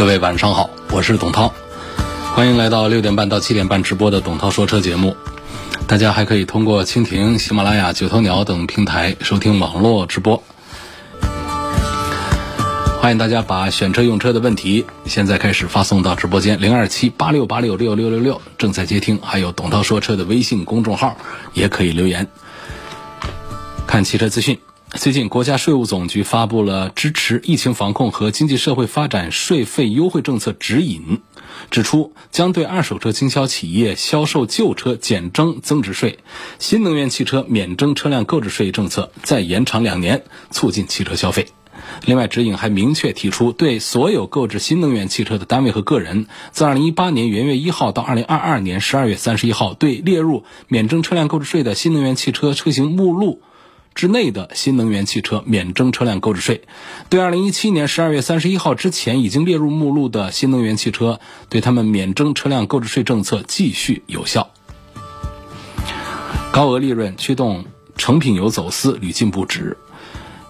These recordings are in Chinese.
各位晚上好，我是董涛，欢迎来到六点半到七点半直播的董涛说车节目。大家还可以通过蜻蜓、喜马拉雅、九头鸟等平台收听网络直播。欢迎大家把选车用车的问题现在开始发送到直播间零二七八六八六六六六六，正在接听。还有董涛说车的微信公众号也可以留言。看汽车资讯。最近，国家税务总局发布了支持疫情防控和经济社会发展税费优惠政策指引，指出将对二手车经销企业销售旧车减征增值税，新能源汽车免征车辆购置税政策再延长两年，促进汽车消费。另外，指引还明确提出，对所有购置新能源汽车的单位和个人，自2018年元月1号到2022年12月31号，对列入免征车辆购置税的新能源汽车车型目录。之内的新能源汽车免征车辆购置税，对二零一七年十二月三十一号之前已经列入目录的新能源汽车，对他们免征车辆购置税政策继续有效。高额利润驱动成品油走私屡禁不止。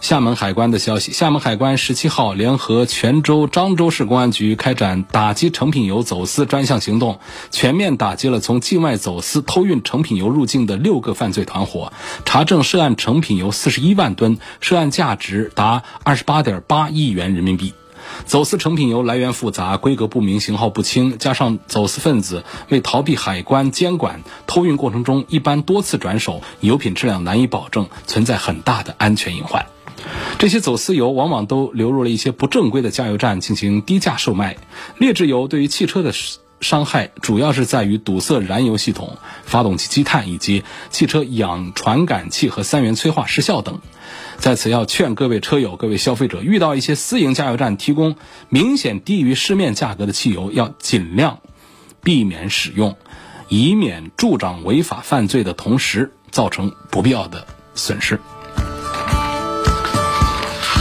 厦门海关的消息，厦门海关十七号联合泉州、漳州市公安局开展打击成品油走私专项行动，全面打击了从境外走私偷运成品油入境的六个犯罪团伙，查证涉案成品油四十一万吨，涉案价值达二十八点八亿元人民币。走私成品油来源复杂、规格不明、型号不清，加上走私分子为逃避海关监管，偷运过程中一般多次转手，油品质量难以保证，存在很大的安全隐患。这些走私油往往都流入了一些不正规的加油站进行低价售卖。劣质油对于汽车的伤害主要是在于堵塞燃油系统、发动机积碳以及汽车氧传感器和三元催化失效等。在此要劝各位车友、各位消费者，遇到一些私营加油站提供明显低于市面价格的汽油，要尽量避免使用，以免助长违法犯罪的同时造成不必要的损失。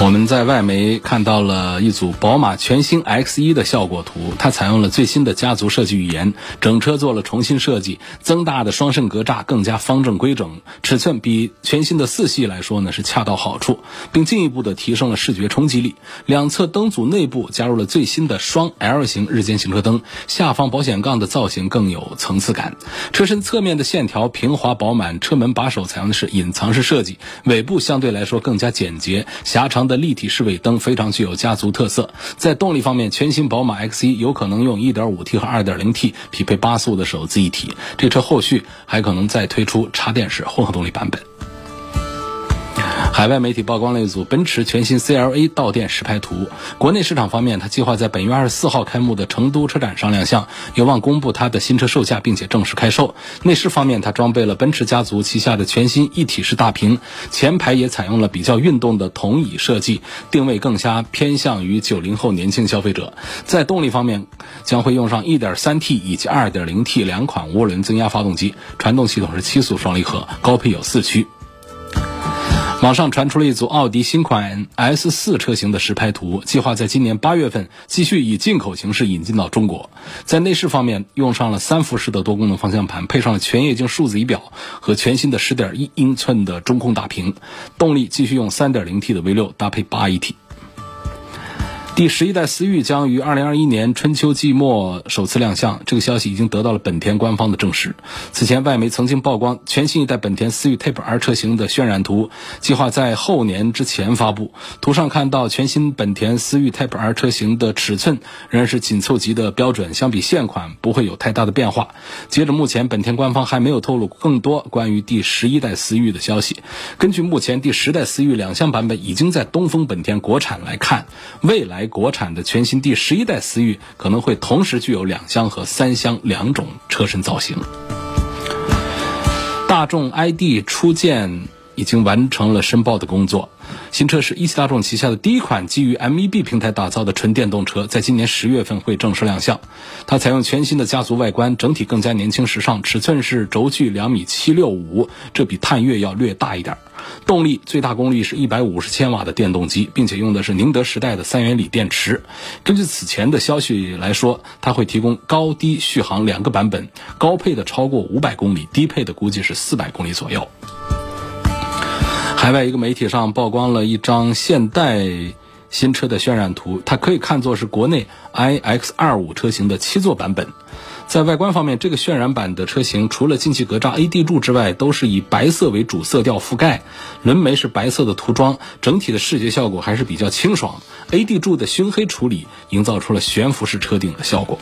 我们在外媒看到了一组宝马全新 X1 的效果图，它采用了最新的家族设计语言，整车做了重新设计，增大的双肾格栅更加方正规整，尺寸比全新的四系来说呢是恰到好处，并进一步的提升了视觉冲击力。两侧灯组内部加入了最新的双 L 型日间行车灯，下方保险杠的造型更有层次感，车身侧面的线条平滑饱满，车门把手采用的是隐藏式设计，尾部相对来说更加简洁，狭长。的立体式尾灯非常具有家族特色。在动力方面，全新宝马 X1 有可能用 1.5T 和 2.0T 匹配八速的手自一体。这车后续还可能再推出插电式混合动力版本。海外媒体曝光了一组奔驰全新 CLA 到店实拍图。国内市场方面，它计划在本月二十四号开幕的成都车展上亮相，有望公布它的新车售价，并且正式开售。内饰方面，它装备了奔驰家族旗下的全新一体式大屏，前排也采用了比较运动的同椅设计，定位更加偏向于九零后年轻消费者。在动力方面，将会用上 1.3T 以及 2.0T 两款涡轮增压发动机，传动系统是七速双离合，高配有四驱。网上传出了一组奥迪新款 S 四车型的实拍图，计划在今年八月份继续以进口形式引进到中国。在内饰方面，用上了三辐式的多功能方向盘，配上了全液晶数字仪表和全新的十点一英寸的中控大屏。动力继续用三点零 T 的 V 六搭配八 AT。第十一代思域将于二零二一年春秋季末首次亮相，这个消息已经得到了本田官方的证实。此前，外媒曾经曝光全新一代本田思域 Type R 车型的渲染图，计划在后年之前发布。图上看到，全新本田思域 Type R 车型的尺寸仍然是紧凑级的标准，相比现款不会有太大的变化。截止目前，本田官方还没有透露更多关于第十一代思域的消息。根据目前第十代思域两厢版本已经在东风本田国产来看，未来。国产的全新第十一代思域可能会同时具有两厢和三厢两种车身造型。大众 ID 初见已经完成了申报的工作。新车是一汽大众旗下的第一款基于 MEB 平台打造的纯电动车，在今年十月份会正式亮相。它采用全新的家族外观，整体更加年轻时尚，尺寸是轴距两米七六五，这比探岳要略大一点。动力最大功率是一百五十千瓦的电动机，并且用的是宁德时代的三元锂电池。根据此前的消息来说，它会提供高低续航两个版本，高配的超过五百公里，低配的估计是四百公里左右。海外一个媒体上曝光了一张现代新车的渲染图，它可以看作是国内 iX25 车型的七座版本。在外观方面，这个渲染版的车型除了进气格栅、AD 柱之外，都是以白色为主色调覆盖，轮眉是白色的涂装，整体的视觉效果还是比较清爽。AD 柱的熏黑处理，营造出了悬浮式车顶的效果。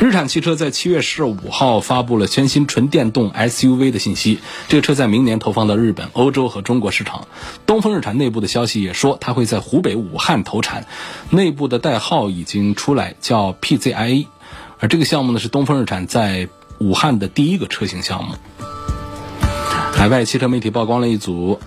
日产汽车在七月十五号发布了全新纯电动 SUV 的信息，这个车在明年投放到日本、欧洲和中国市场。东风日产内部的消息也说，它会在湖北武汉投产，内部的代号已经出来，叫 PZIA。而这个项目呢，是东风日产在武汉的第一个车型项目。海外汽车媒体曝光了一组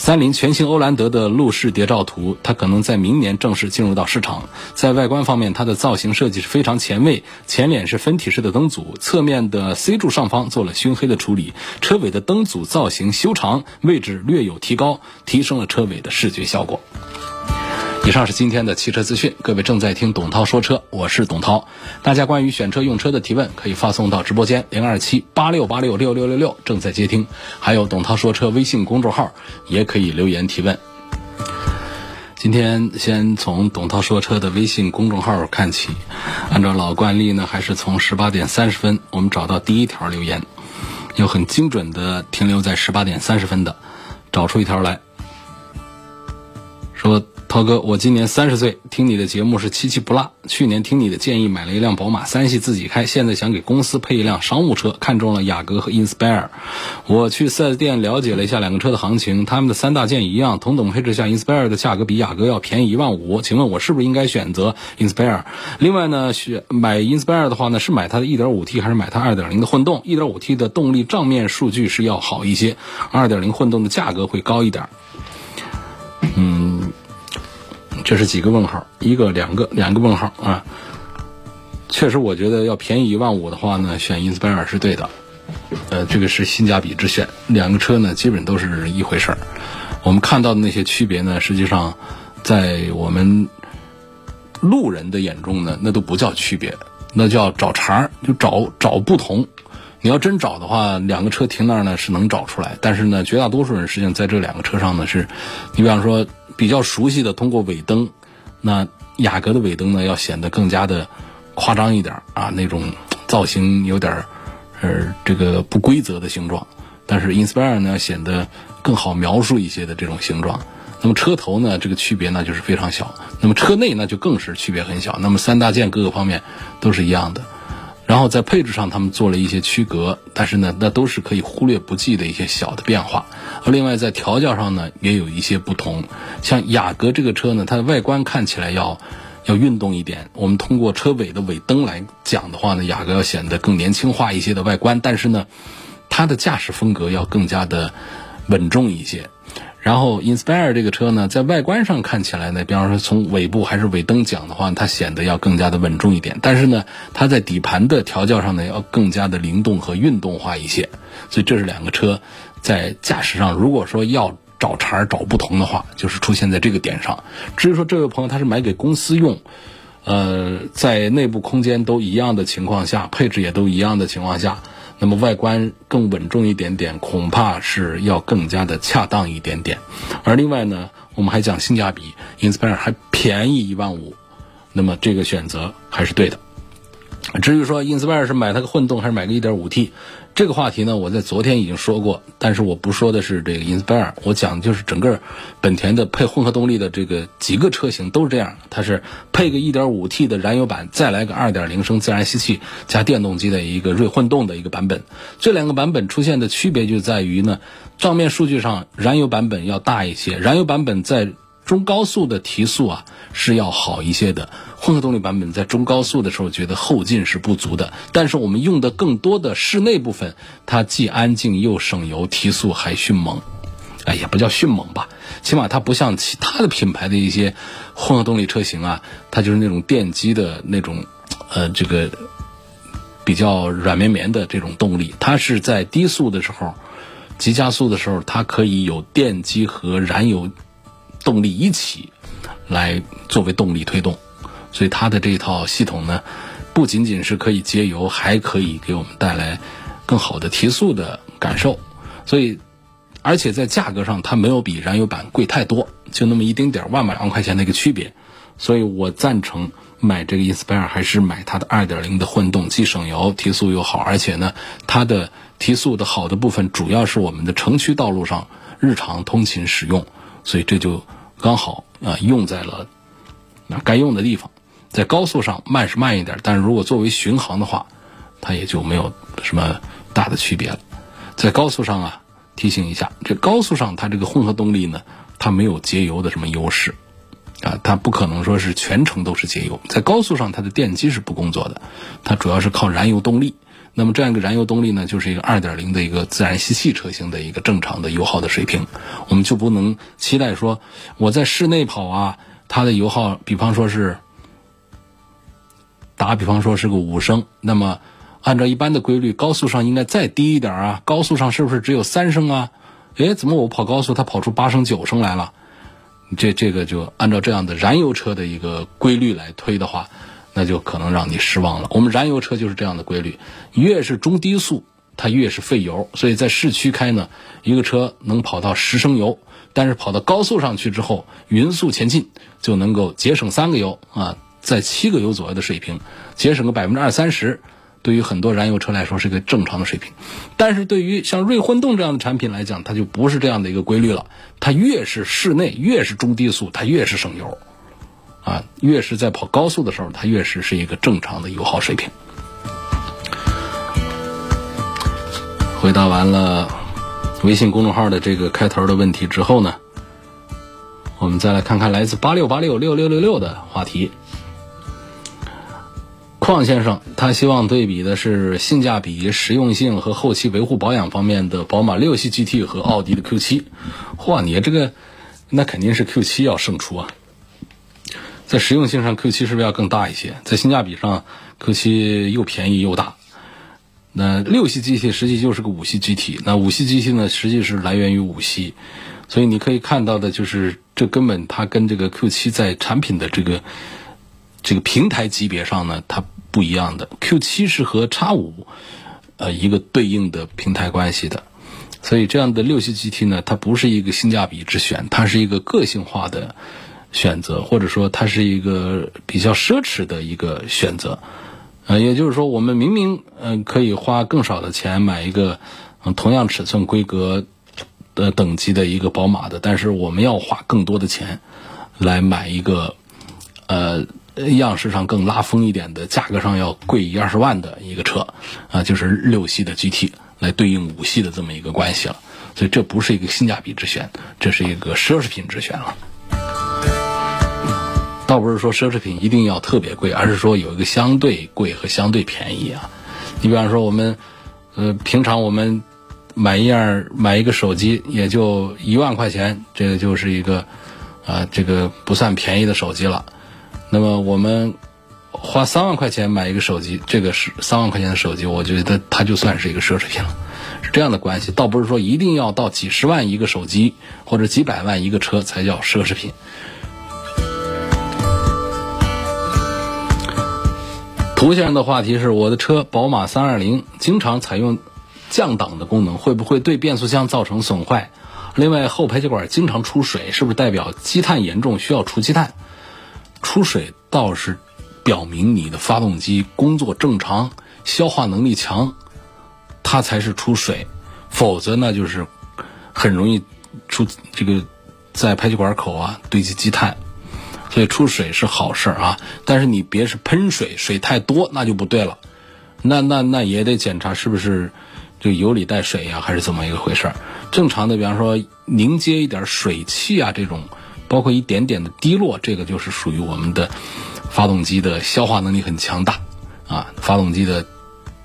三菱全新欧蓝德的路试谍照图，它可能在明年正式进入到市场。在外观方面，它的造型设计是非常前卫，前脸是分体式的灯组，侧面的 C 柱上方做了熏黑的处理，车尾的灯组造型修长，位置略有提高，提升了车尾的视觉效果。以上是今天的汽车资讯，各位正在听董涛说车，我是董涛。大家关于选车用车的提问，可以发送到直播间零二七八六八六六六六六，正在接听。还有董涛说车微信公众号也可以留言提问。今天先从董涛说车的微信公众号看起，按照老惯例呢，还是从十八点三十分，我们找到第一条留言，有很精准的停留在十八点三十分的，找出一条来说。涛哥，我今年三十岁，听你的节目是七七不落。去年听你的建议买了一辆宝马三系自己开，现在想给公司配一辆商务车，看中了雅阁和 Inspire。我去 4S 店了解了一下两个车的行情，他们的三大件一样，同等配置下，Inspire 的价格比雅阁要便宜一万五。请问我是不是应该选择 Inspire？另外呢，选买 Inspire 的话呢，是买它的 1.5T 还是买它2.0的混动？1.5T 的动力账面数据是要好一些，2.0混动的价格会高一点。嗯。这是几个问号？一个、两个、两个问号啊！确实，我觉得要便宜一万五的话呢，选 Inspire 是对的。呃，这个是性价比之选。两个车呢，基本都是一回事儿。我们看到的那些区别呢，实际上在我们路人的眼中呢，那都不叫区别，那叫找茬儿，就找找不同。你要真找的话，两个车停那儿呢是能找出来，但是呢，绝大多数人实际上在这两个车上呢是，你比方说。比较熟悉的，通过尾灯，那雅阁的尾灯呢，要显得更加的夸张一点啊，那种造型有点呃这个不规则的形状。但是 Inspire 呢，显得更好描述一些的这种形状。那么车头呢，这个区别呢就是非常小。那么车内那就更是区别很小。那么三大件各个方面都是一样的。然后在配置上，他们做了一些区隔，但是呢，那都是可以忽略不计的一些小的变化。而另外在调教上呢，也有一些不同。像雅阁这个车呢，它的外观看起来要要运动一点。我们通过车尾的尾灯来讲的话呢，雅阁要显得更年轻化一些的外观，但是呢，它的驾驶风格要更加的稳重一些。然后，Inspire 这个车呢，在外观上看起来呢，比方说从尾部还是尾灯讲的话，它显得要更加的稳重一点。但是呢，它在底盘的调教上呢，要更加的灵动和运动化一些。所以这是两个车在驾驶上，如果说要找茬找不同的话，就是出现在这个点上。至于说这位朋友他是买给公司用，呃，在内部空间都一样的情况下，配置也都一样的情况下。那么外观更稳重一点点，恐怕是要更加的恰当一点点。而另外呢，我们还讲性价比，Inspire 还便宜一万五，那么这个选择还是对的。至于说 Inspire 是买它个混动还是买个 1.5T？这个话题呢，我在昨天已经说过，但是我不说的是这个 Inspire，我讲的就是整个本田的配混合动力的这个几个车型都是这样，它是配个 1.5T 的燃油版，再来个2.0升自然吸气加电动机的一个锐混动的一个版本。这两个版本出现的区别就在于呢，账面数据上燃油版本要大一些，燃油版本在。中高速的提速啊是要好一些的，混合动力版本在中高速的时候觉得后劲是不足的。但是我们用的更多的室内部分，它既安静又省油，提速还迅猛。哎，也不叫迅猛吧，起码它不像其他的品牌的一些混合动力车型啊，它就是那种电机的那种，呃，这个比较软绵绵的这种动力，它是在低速的时候，急加速的时候，它可以有电机和燃油动力一起来作为动力推动，所以它的这套系统呢。不仅仅是可以节油，还可以给我们带来更好的提速的感受。所以，而且在价格上，它没有比燃油版贵太多，就那么一丁点儿万把万块钱的一个区别。所以我赞成买这个 Inspire，还是买它的2.0的混动，既省油、提速又好。而且呢，它的提速的好的部分，主要是我们的城区道路上日常通勤使用，所以这就刚好啊用在了那该用的地方。在高速上慢是慢一点，但是如果作为巡航的话，它也就没有什么大的区别了。在高速上啊，提醒一下，这高速上它这个混合动力呢，它没有节油的什么优势啊，它不可能说是全程都是节油。在高速上，它的电机是不工作的，它主要是靠燃油动力。那么这样一个燃油动力呢，就是一个2.0的一个自然吸气车型的一个正常的油耗的水平，我们就不能期待说我在室内跑啊，它的油耗，比方说是。打比方说是个五升，那么按照一般的规律，高速上应该再低一点啊。高速上是不是只有三升啊？诶，怎么我跑高速它跑出八升九升来了？这这个就按照这样的燃油车的一个规律来推的话，那就可能让你失望了。我们燃油车就是这样的规律，越是中低速它越是费油，所以在市区开呢，一个车能跑到十升油，但是跑到高速上去之后，匀速前进就能够节省三个油啊。在七个油左右的水平，节省个百分之二三十，对于很多燃油车来说是个正常的水平。但是对于像锐混动这样的产品来讲，它就不是这样的一个规律了。它越是室内，越是中低速，它越是省油，啊，越是在跑高速的时候，它越是是一个正常的油耗水平。回答完了微信公众号的这个开头的问题之后呢，我们再来看看来自八六八六六六六六的话题。邝先生，他希望对比的是性价比、实用性和后期维护保养方面的宝马六系 GT 和奥迪的 Q7。嚯，你这个那肯定是 Q7 要胜出啊！在实用性上，Q7 是不是要更大一些？在性价比上，Q7 又便宜又大。那六系 GT 实际就是个五系 GT，那五系 GT 呢，实际是来源于五系，所以你可以看到的就是，这根本它跟这个 Q7 在产品的这个这个平台级别上呢，它。不一样的 Q7 是和 X 五呃一个对应的平台关系的，所以这样的六系 GT 呢，它不是一个性价比之选，它是一个个性化的选择，或者说它是一个比较奢侈的一个选择。呃，也就是说，我们明明嗯可以花更少的钱买一个嗯同样尺寸规格的等级的一个宝马的，但是我们要花更多的钱来买一个呃。样式上更拉风一点的，价格上要贵一二十万的一个车，啊，就是六系的 GT 来对应五系的这么一个关系了，所以这不是一个性价比之选，这是一个奢侈品之选了。倒不是说奢侈品一定要特别贵，而是说有一个相对贵和相对便宜啊。你比方说我们，呃，平常我们买一样买一个手机也就一万块钱，这个就是一个啊，这个不算便宜的手机了。那么我们花三万块钱买一个手机，这个是三万块钱的手机，我觉得它就算是一个奢侈品了，是这样的关系。倒不是说一定要到几十万一个手机或者几百万一个车才叫奢侈品。图先生的话题是：我的车宝马三二零经常采用降档的功能，会不会对变速箱造成损坏？另外后排气管经常出水，是不是代表积碳严重，需要除积碳？出水倒是表明你的发动机工作正常，消化能力强，它才是出水，否则呢就是很容易出这个在排气管口啊堆积积碳，所以出水是好事啊。但是你别是喷水，水太多那就不对了，那那那也得检查是不是就油里带水呀，还是怎么一个回事儿？正常的，比方说凝结一点水汽啊这种。包括一点点的滴落，这个就是属于我们的发动机的消化能力很强大啊，发动机的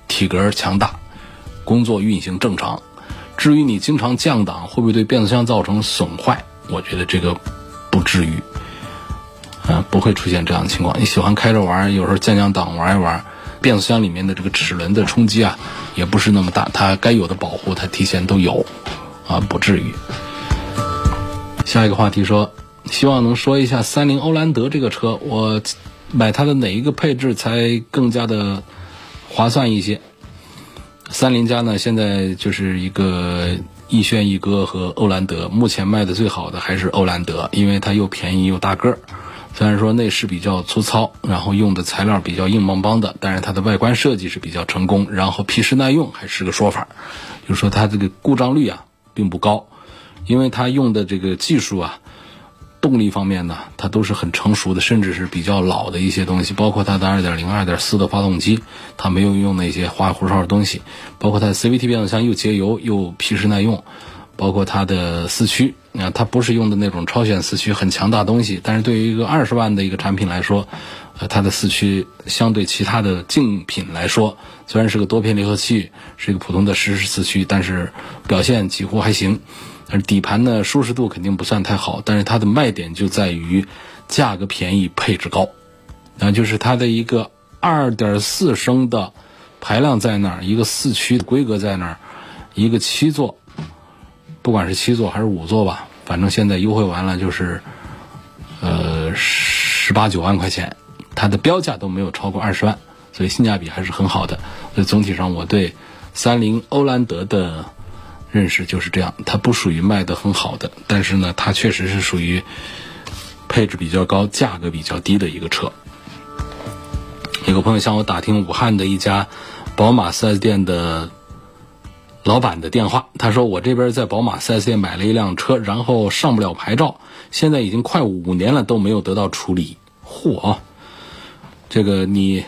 体格强大，工作运行正常。至于你经常降档会不会对变速箱造成损坏，我觉得这个不至于，啊，不会出现这样的情况。你喜欢开着玩，有时候降降档玩一玩，变速箱里面的这个齿轮的冲击啊，也不是那么大，它该有的保护它提前都有，啊，不至于。下一个话题说，希望能说一下三菱欧蓝德这个车，我买它的哪一个配置才更加的划算一些？三菱家呢，现在就是一个逸轩、逸歌和欧蓝德，目前卖的最好的还是欧蓝德，因为它又便宜又大个儿。虽然说内饰比较粗糙，然后用的材料比较硬邦邦的，但是它的外观设计是比较成功，然后皮实耐用还是个说法。就是说它这个故障率啊并不高。因为它用的这个技术啊，动力方面呢，它都是很成熟的，甚至是比较老的一些东西，包括它的2.0、2.4的发动机，它没有用那些花里胡哨的东西，包括它的 CVT 变速箱又节油又皮实耐用，包括它的四驱，你看它不是用的那种超选四驱很强大东西，但是对于一个二十万的一个产品来说，呃，它的四驱相对其他的竞品来说，虽然是个多片离合器，是一个普通的实时四驱，但是表现几乎还行。但是底盘的，舒适度肯定不算太好，但是它的卖点就在于价格便宜、配置高。那就是它的一个2.4升的排量在那儿，一个四驱的规格在那儿，一个七座，不管是七座还是五座吧，反正现在优惠完了就是呃十八九万块钱，它的标价都没有超过二十万，所以性价比还是很好的。所以总体上，我对三菱欧蓝德的。认识就是这样，它不属于卖的很好的，但是呢，它确实是属于配置比较高、价格比较低的一个车。有个朋友向我打听武汉的一家宝马 4S 店的老板的电话，他说我这边在宝马 4S 店买了一辆车，然后上不了牌照，现在已经快五年了都没有得到处理。嚯，这个你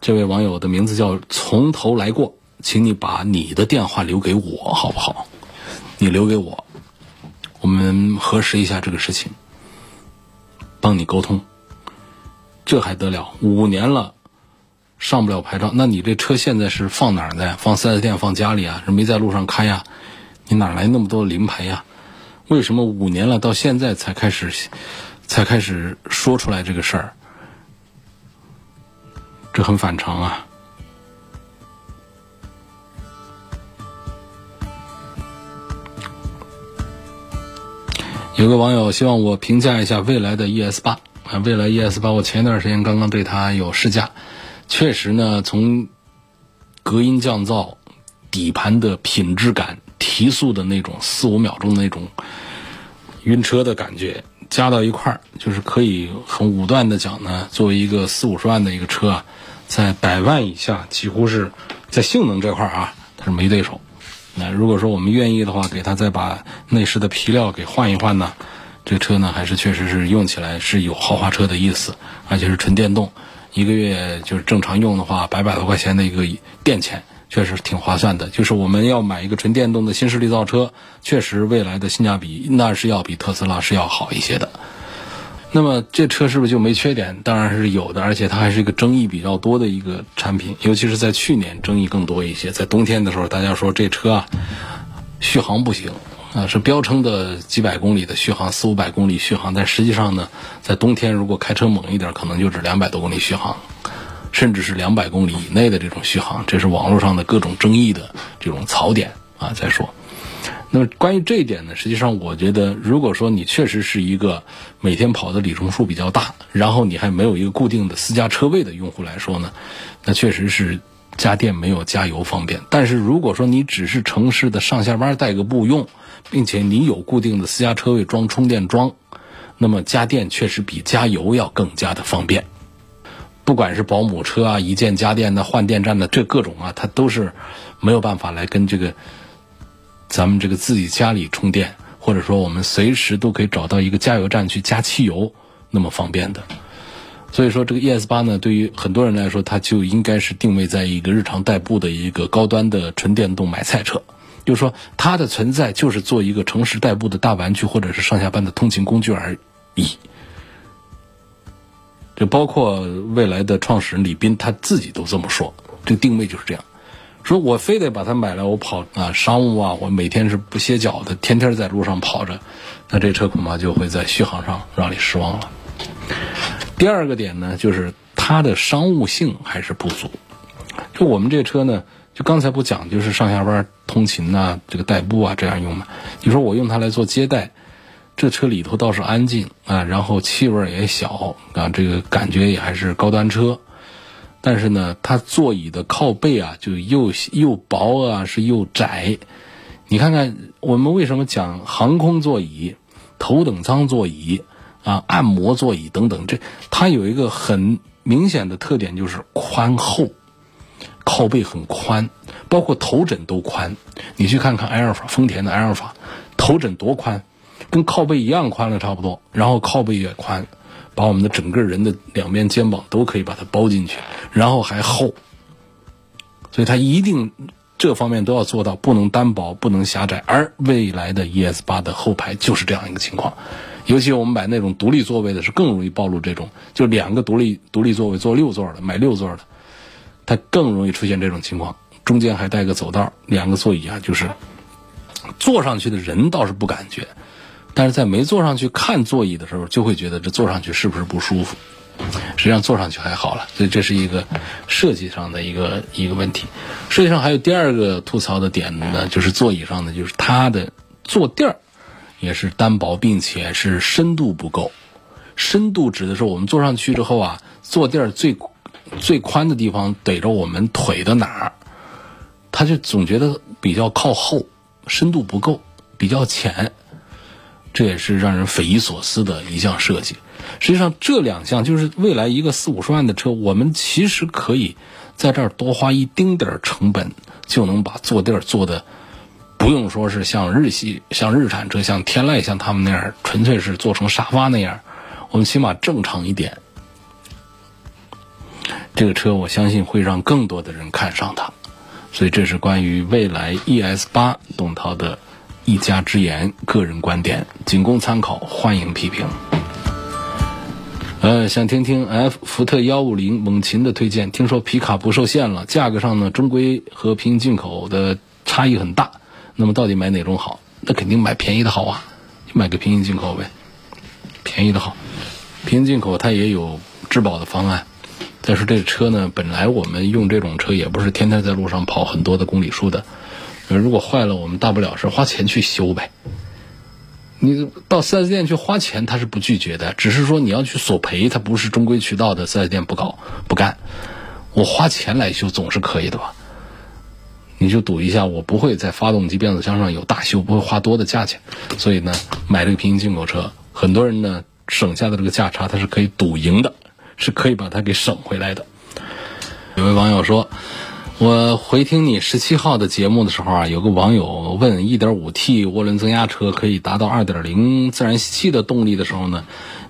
这位网友的名字叫从头来过。请你把你的电话留给我，好不好？你留给我，我们核实一下这个事情，帮你沟通。这还得了？五年了，上不了牌照，那你这车现在是放哪儿呢？放四 S 店，放家里啊？是没在路上开呀？你哪来那么多临牌呀？为什么五年了，到现在才开始，才开始说出来这个事儿？这很反常啊！有个网友希望我评价一下未来的 ES 八啊，未来 ES 八，我前一段时间刚刚对它有试驾，确实呢，从隔音降噪、底盘的品质感、提速的那种四五秒钟的那种晕车的感觉，加到一块儿，就是可以很武断的讲呢，作为一个四五十万的一个车啊，在百万以下，几乎是在性能这块儿啊，它是没对手。那如果说我们愿意的话，给它再把内饰的皮料给换一换呢，这车呢还是确实是用起来是有豪华车的意思，而且是纯电动，一个月就是正常用的话，百百多块钱的一个电钱，确实挺划算的。就是我们要买一个纯电动的新势力造车，确实未来的性价比那是要比特斯拉是要好一些的。那么这车是不是就没缺点？当然是有的，而且它还是一个争议比较多的一个产品，尤其是在去年争议更多一些。在冬天的时候，大家说这车啊，续航不行啊，是标称的几百公里的续航，四五百公里续航，但实际上呢，在冬天如果开车猛一点，可能就只两百多公里续航，甚至是两百公里以内的这种续航，这是网络上的各种争议的这种槽点啊。再说。那么关于这一点呢，实际上我觉得，如果说你确实是一个每天跑的里程数比较大，然后你还没有一个固定的私家车位的用户来说呢，那确实是家电没有加油方便。但是如果说你只是城市的上下班带个步用，并且你有固定的私家车位装充电桩，那么家电确实比加油要更加的方便。不管是保姆车啊、一键家电的、换电站的，这各种啊，它都是没有办法来跟这个。咱们这个自己家里充电，或者说我们随时都可以找到一个加油站去加汽油，那么方便的。所以说，这个 ES 八呢，对于很多人来说，它就应该是定位在一个日常代步的一个高端的纯电动买菜车。就是说，它的存在就是做一个城市代步的大玩具，或者是上下班的通勤工具而已。就包括未来的创始人李斌他自己都这么说，这定位就是这样。说我非得把它买来，我跑啊商务啊，我每天是不歇脚的，天天在路上跑着，那这车恐怕就会在续航上让你失望了。第二个点呢，就是它的商务性还是不足。就我们这车呢，就刚才不讲，就是上下班通勤呐，这个代步啊这样用嘛。你说我用它来做接待，这车里头倒是安静啊，然后气味也小啊，这个感觉也还是高端车。但是呢，它座椅的靠背啊，就又又薄啊，是又窄。你看看我们为什么讲航空座椅、头等舱座椅啊、按摩座椅等等，这它有一个很明显的特点，就是宽厚，靠背很宽，包括头枕都宽。你去看看埃尔法，丰田的埃尔法，头枕多宽，跟靠背一样宽了差不多，然后靠背也宽。把我们的整个人的两边肩膀都可以把它包进去，然后还厚，所以它一定这方面都要做到，不能单薄，不能狭窄。而未来的 ES 八的后排就是这样一个情况，尤其我们买那种独立座位的，是更容易暴露这种，就两个独立独立座位坐六座的，买六座的，它更容易出现这种情况。中间还带个走道，两个座椅啊，就是坐上去的人倒是不感觉。但是在没坐上去看座椅的时候，就会觉得这坐上去是不是不舒服？实际上坐上去还好了，所以这是一个设计上的一个一个问题。设计上还有第二个吐槽的点呢，就是座椅上的，就是它的坐垫儿也是单薄，并且是深度不够。深度指的是我们坐上去之后啊，坐垫最最宽的地方逮着我们腿的哪儿，他就总觉得比较靠后，深度不够，比较浅。这也是让人匪夷所思的一项设计。实际上，这两项就是未来一个四五十万的车，我们其实可以在这儿多花一丁点儿成本，就能把坐垫做的不用说是像日系、像日产车、像天籁、像他们那样，纯粹是做成沙发那样。我们起码正常一点。这个车，我相信会让更多的人看上它。所以，这是关于未来 ES 八董涛的。一家之言，个人观点，仅供参考，欢迎批评。呃，想听听 F 福特幺五零猛禽的推荐。听说皮卡不受限了，价格上呢，中规和平进口的差异很大。那么到底买哪种好？那肯定买便宜的好啊，买个平行进口呗，便宜的好。平行进口它也有质保的方案。再说这车呢，本来我们用这种车也不是天天在路上跑很多的公里数的。如果坏了，我们大不了是花钱去修呗。你到 4S 店去花钱，他是不拒绝的，只是说你要去索赔，他不是中规渠道的 4S 店不搞不干。我花钱来修总是可以的吧？你就赌一下，我不会在发动机、变速箱上有大修，不会花多的价钱。所以呢，买这个平行进口车，很多人呢省下的这个价差，他是可以赌赢的，是可以把它给省回来的。有位网友说。我回听你十七号的节目的时候啊，有个网友问，1.5T 涡轮增压车可以达到2.0自然吸气的动力的时候呢，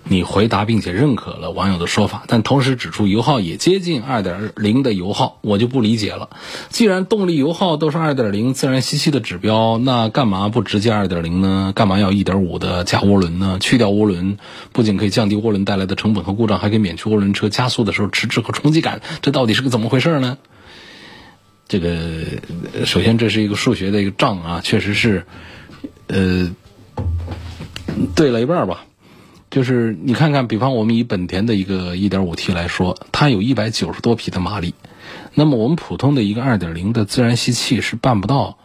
你回答并且认可了网友的说法，但同时指出油耗也接近2.0的油耗，我就不理解了。既然动力油耗都是2.0自然吸气的指标，那干嘛不直接2.0呢？干嘛要1.5的加涡轮呢？去掉涡轮，不仅可以降低涡轮带来的成本和故障，还可以免去涡轮车加速的时候迟滞和冲击感，这到底是个怎么回事呢？这个首先这是一个数学的一个账啊，确实是，呃，对了一半吧。就是你看看，比方我们以本田的一个 1.5T 来说，它有一百九十多匹的马力，那么我们普通的一个2.0的自然吸气是办不到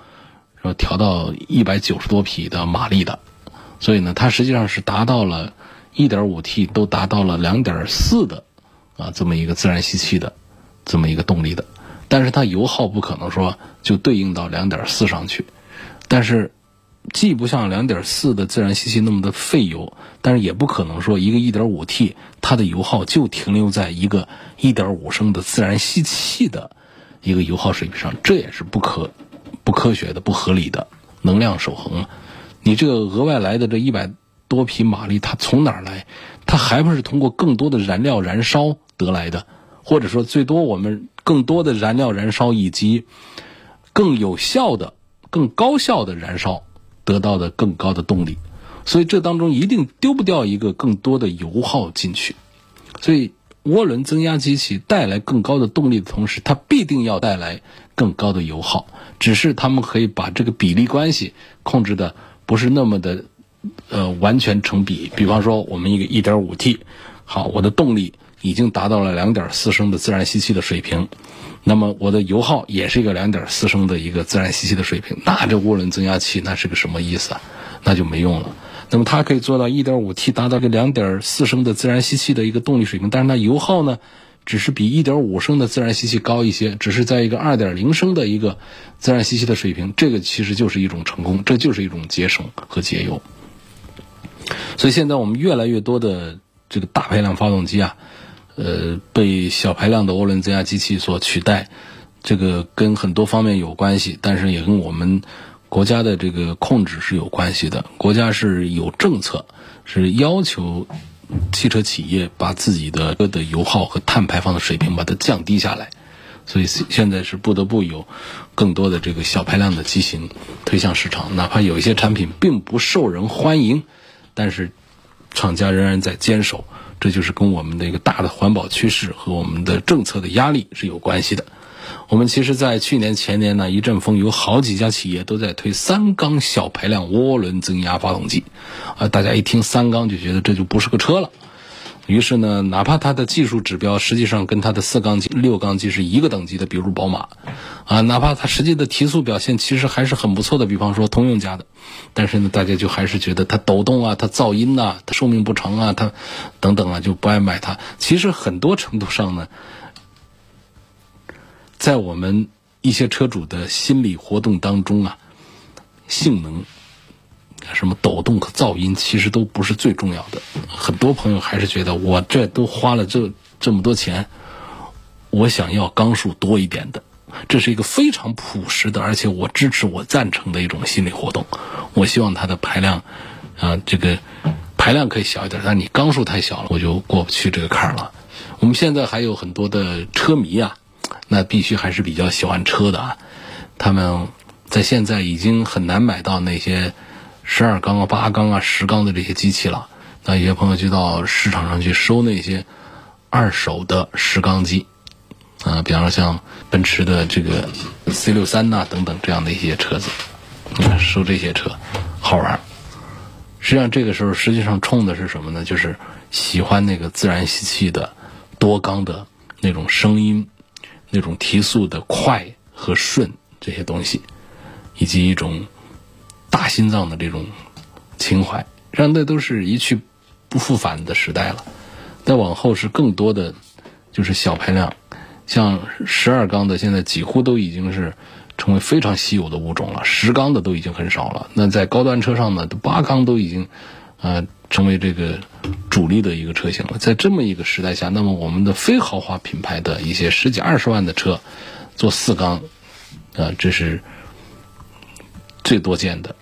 说调到一百九十多匹的马力的，所以呢，它实际上是达到了 1.5T 都达到了2.4的啊这么一个自然吸气的这么一个动力的。但是它油耗不可能说就对应到两点四上去，但是既不像两点四的自然吸气那么的费油，但是也不可能说一个一点五 T 它的油耗就停留在一个一点五升的自然吸气的一个油耗水平上，这也是不可不科学的、不合理的能量守恒。你这个额外来的这一百多匹马力，它从哪来？它还不是通过更多的燃料燃烧得来的？或者说，最多我们更多的燃料燃烧以及更有效的、更高效的燃烧得到的更高的动力，所以这当中一定丢不掉一个更多的油耗进去。所以涡轮增压机器带来更高的动力的同时，它必定要带来更高的油耗。只是他们可以把这个比例关系控制的不是那么的，呃，完全成比。比方说，我们一个 1.5T，好，我的动力已经达到了2.4升的自然吸气的水平，那么我的油耗也是一个2.4升的一个自然吸气的水平，那这涡轮增压器那是个什么意思啊？那就没用了。那么它可以做到 1.5T 达到个2.4升的自然吸气的一个动力水平，但是它油耗呢，只是比1.5升的自然吸气高一些，只是在一个2.0升的一个自然吸气的水平，这个其实就是一种成功，这就是一种节省和节油。所以现在我们越来越多的这个大排量发动机啊，呃，被小排量的涡轮增压机器所取代，这个跟很多方面有关系，但是也跟我们。国家的这个控制是有关系的，国家是有政策，是要求汽车企业把自己的车的油耗和碳排放的水平把它降低下来，所以现在是不得不有更多的这个小排量的机型推向市场，哪怕有一些产品并不受人欢迎，但是厂家仍然在坚守，这就是跟我们的一个大的环保趋势和我们的政策的压力是有关系的。我们其实，在去年前年呢，一阵风，有好几家企业都在推三缸小排量涡轮增压发动机，啊，大家一听三缸就觉得这就不是个车了。于是呢，哪怕它的技术指标实际上跟它的四缸机、六缸机是一个等级的，比如宝马，啊，哪怕它实际的提速表现其实还是很不错的，比方说通用家的，但是呢，大家就还是觉得它抖动啊，它噪音呐，它寿命不长啊，它等等啊，就不爱买它。其实很多程度上呢。在我们一些车主的心理活动当中啊，性能、什么抖动和噪音其实都不是最重要的。很多朋友还是觉得我这都花了这这么多钱，我想要缸数多一点的。这是一个非常朴实的，而且我支持、我赞成的一种心理活动。我希望它的排量啊，这个排量可以小一点，但你缸数太小了，我就过不去这个坎儿了。我们现在还有很多的车迷啊。那必须还是比较喜欢车的啊，他们在现在已经很难买到那些十二缸啊、八缸啊、十缸的这些机器了。那有些朋友就到市场上去收那些二手的十缸机，啊，比方说像奔驰的这个 C 六三呐等等这样的一些车子，收这些车好玩。实际上这个时候实际上冲的是什么呢？就是喜欢那个自然吸气的多缸的那种声音。那种提速的快和顺这些东西，以及一种大心脏的这种情怀，让那都是一去不复返的时代了。再往后是更多的就是小排量，像十二缸的现在几乎都已经是成为非常稀有的物种了，十缸的都已经很少了。那在高端车上呢，八缸都已经呃成为这个。主力的一个车型了，在这么一个时代下，那么我们的非豪华品牌的一些十几二十万的车，做四缸，啊，这是最多见的，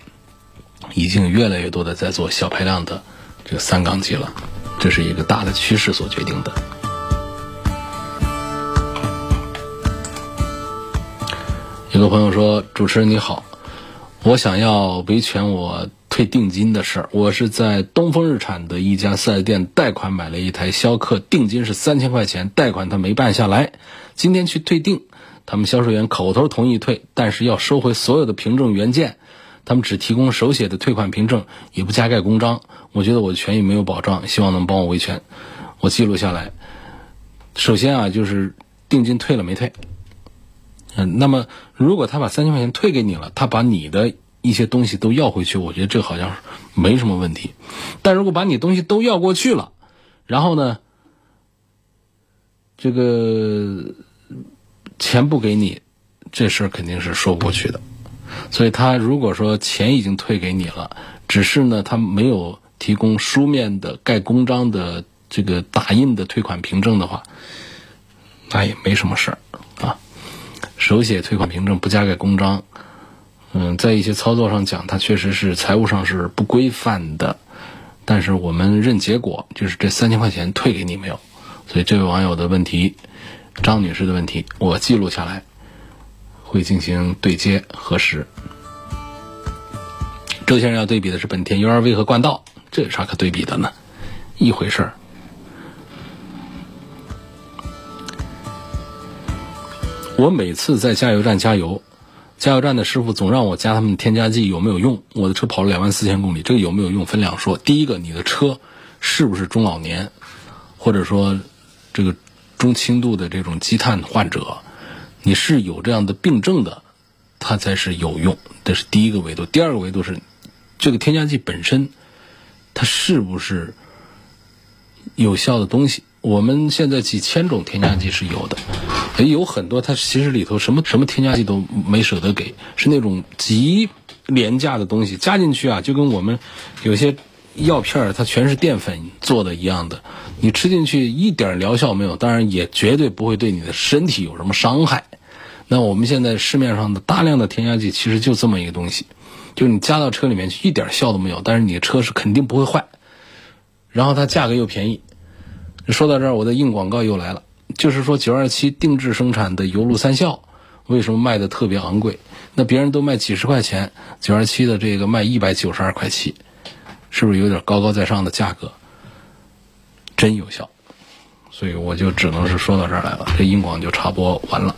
已经越来越多的在做小排量的这个三缸机了，这是一个大的趋势所决定的。有个朋友说：“主持人你好，我想要维权我。”退定金的事儿，我是在东风日产的一家四 S 店贷款买了一台逍客，定金是三千块钱，贷款他没办下来，今天去退定，他们销售员口头同意退，但是要收回所有的凭证原件，他们只提供手写的退款凭证，也不加盖公章，我觉得我的权益没有保障，希望能帮我维权，我记录下来。首先啊，就是定金退了没退？嗯，那么如果他把三千块钱退给你了，他把你的。一些东西都要回去，我觉得这好像没什么问题。但如果把你东西都要过去了，然后呢，这个钱不给你，这事儿肯定是说不过去的。所以他如果说钱已经退给你了，只是呢他没有提供书面的盖公章的这个打印的退款凭证的话，那也没什么事儿啊。手写退款凭证不加盖公章。嗯，在一些操作上讲，它确实是财务上是不规范的，但是我们认结果，就是这三千块钱退给你没有？所以这位网友的问题，张女士的问题，我记录下来，会进行对接核实。周先生要对比的是本田 URV 和冠道，这有啥可对比的呢？一回事儿。我每次在加油站加油，加油站的师傅总让我加他们添加剂，有没有用？我的车跑了两万四千公里，这个有没有用分两说。第一个，你的车是不是中老年，或者说这个中轻度的这种积碳患者？你是有这样的病症的，它才是有用。这是第一个维度。第二个维度是这个添加剂本身，它是不是有效的东西？我们现在几千种添加剂是有的，也有很多它其实里头什么什么添加剂都没舍得给，是那种极廉价的东西加进去啊，就跟我们有些药片它全是淀粉做的一样的，你吃进去一点疗效没有，当然也绝对不会对你的身体有什么伤害。那我们现在市面上的大量的添加剂其实就这么一个东西，就是你加到车里面去一点效都没有，但是你的车是肯定不会坏，然后它价格又便宜。说到这儿，我的硬广告又来了，就是说九二七定制生产的油路三效为什么卖的特别昂贵？那别人都卖几十块钱，九二七的这个卖一百九十二块七，是不是有点高高在上的价格？真有效，所以我就只能是说到这儿来了，这硬广就插播完了。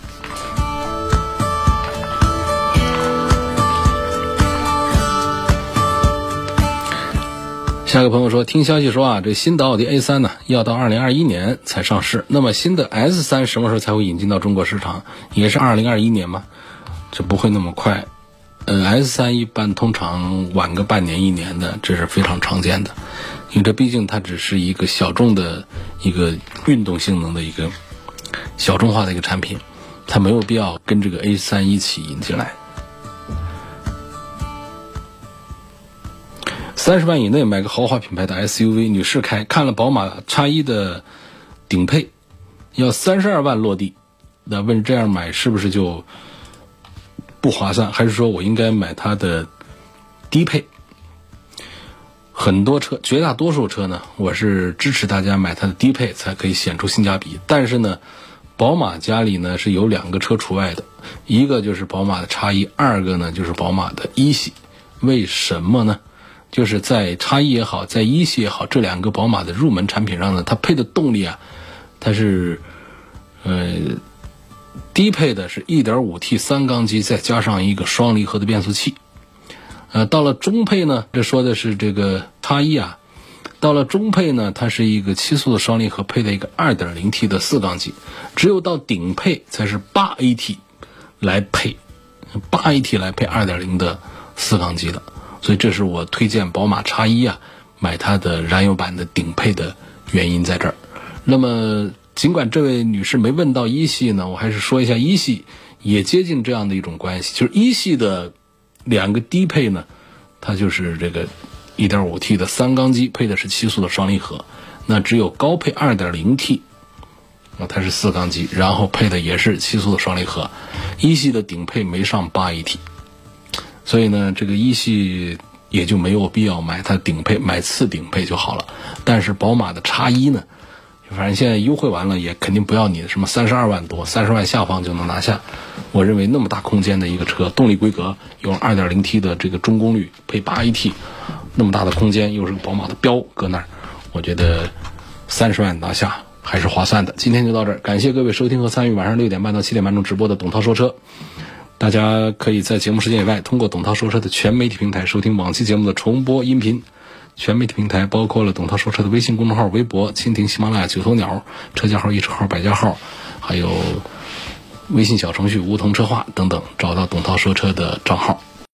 下个朋友说，听消息说啊，这新的奥迪 A 三呢，要到二零二一年才上市。那么新的 S 三什么时候才会引进到中国市场？也是二零二一年吗？这不会那么快。呃，S 三一般通常晚个半年一年的，这是非常常见的。因为这毕竟它只是一个小众的一个运动性能的一个小众化的一个产品，它没有必要跟这个 A 三一起引进来。三十万以内买个豪华品牌的 SUV，女士开看了宝马 X1 的顶配，要三十二万落地，那问这样买是不是就不划算？还是说我应该买它的低配？很多车，绝大多数车呢，我是支持大家买它的低配，才可以显出性价比。但是呢，宝马家里呢是有两个车除外的，一个就是宝马的叉一二个呢就是宝马的一系。为什么呢？就是在叉一也好，在一系也好，这两个宝马的入门产品上呢，它配的动力啊，它是呃低配的是 1.5T 三缸机，再加上一个双离合的变速器。呃，到了中配呢，这说的是这个叉一啊，到了中配呢，它是一个七速的双离合配的一个 2.0T 的四缸机，只有到顶配才是八 AT 来配八 AT 来配2.0的四缸机的。所以这是我推荐宝马叉一啊，买它的燃油版的顶配的原因在这儿。那么尽管这位女士没问到一系呢，我还是说一下一系也接近这样的一种关系，就是一系的两个低配呢，它就是这个 1.5T 的三缸机配的是七速的双离合，那只有高配 2.0T 啊它是四缸机，然后配的也是七速的双离合，一系的顶配没上八 AT。所以呢，这个一系也就没有必要买它顶配，买次顶配就好了。但是宝马的叉一呢，反正现在优惠完了，也肯定不要你什么三十二万多，三十万下方就能拿下。我认为那么大空间的一个车，动力规格有二点零 T 的这个中功率，配八 AT，那么大的空间，又是个宝马的标搁那儿，我觉得三十万拿下还是划算的。今天就到这儿，感谢各位收听和参与晚上六点半到七点半钟直播的董涛说车。大家可以在节目时间以外，通过董涛说车的全媒体平台收听往期节目的重播音频。全媒体平台包括了董涛说车的微信公众号、微博、蜻蜓、喜马拉雅、九头鸟、车架号、易车号、百家号，还有微信小程序梧桐车话等等，找到董涛说车的账号。